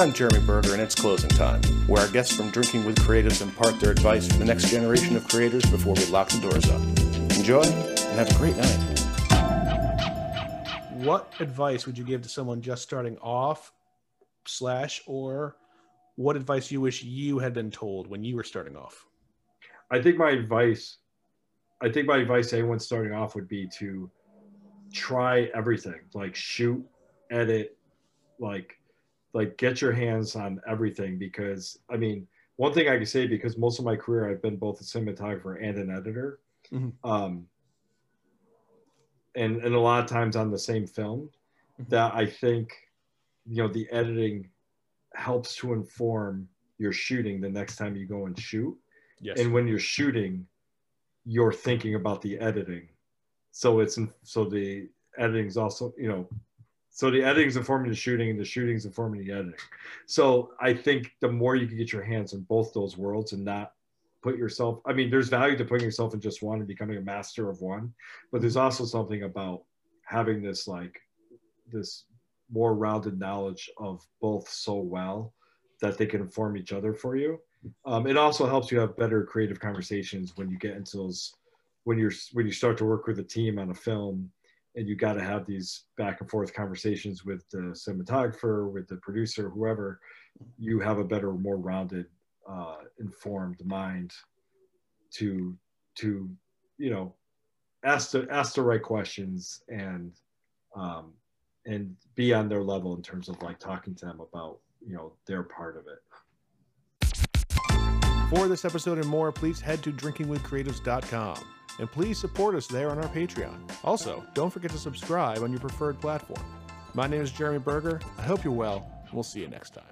I'm Jeremy Berger, and it's closing time, where our guests from Drinking with Creatives impart their advice for the next generation of creators before we lock the doors up. Enjoy, and have a great night. What advice would you give to someone just starting off, slash, or what advice you wish you had been told when you were starting off? I think my advice, I think my advice to anyone starting off would be to try everything, like shoot, edit, like like get your hands on everything because I mean, one thing I can say because most of my career I've been both a cinematographer and an editor. Mhm. Um, and and a lot of times on the same film Mhm. that I think you know the editing helps to inform your shooting the next time you go and shoot Yes. and when you're shooting you're thinking about the editing so it's so the editing is also you know so the editing is informing the shooting and the shooting is informing the editing. So i think the more you can get your hands in both those worlds and not put yourself i mean there's value to putting yourself in just one and becoming a master of one but there's also something about having this like this more rounded knowledge of both so well that they can inform each other for you. Um, it also helps you have better creative conversations when you get into those when you're when you start to work with a team on a film and you got to have these back and forth conversations with the cinematographer with the producer whoever you have a better more rounded uh, informed mind to to you know ask the ask the right questions and um, and be on their level in terms of like talking to them about you know their part of it. For this episode and more, please head to drinkingwithcreatives.com and please support us there on our Patreon. Also, don't forget to subscribe on your preferred platform. My name is Jeremy Berger. I hope you're well. and We'll see you next time.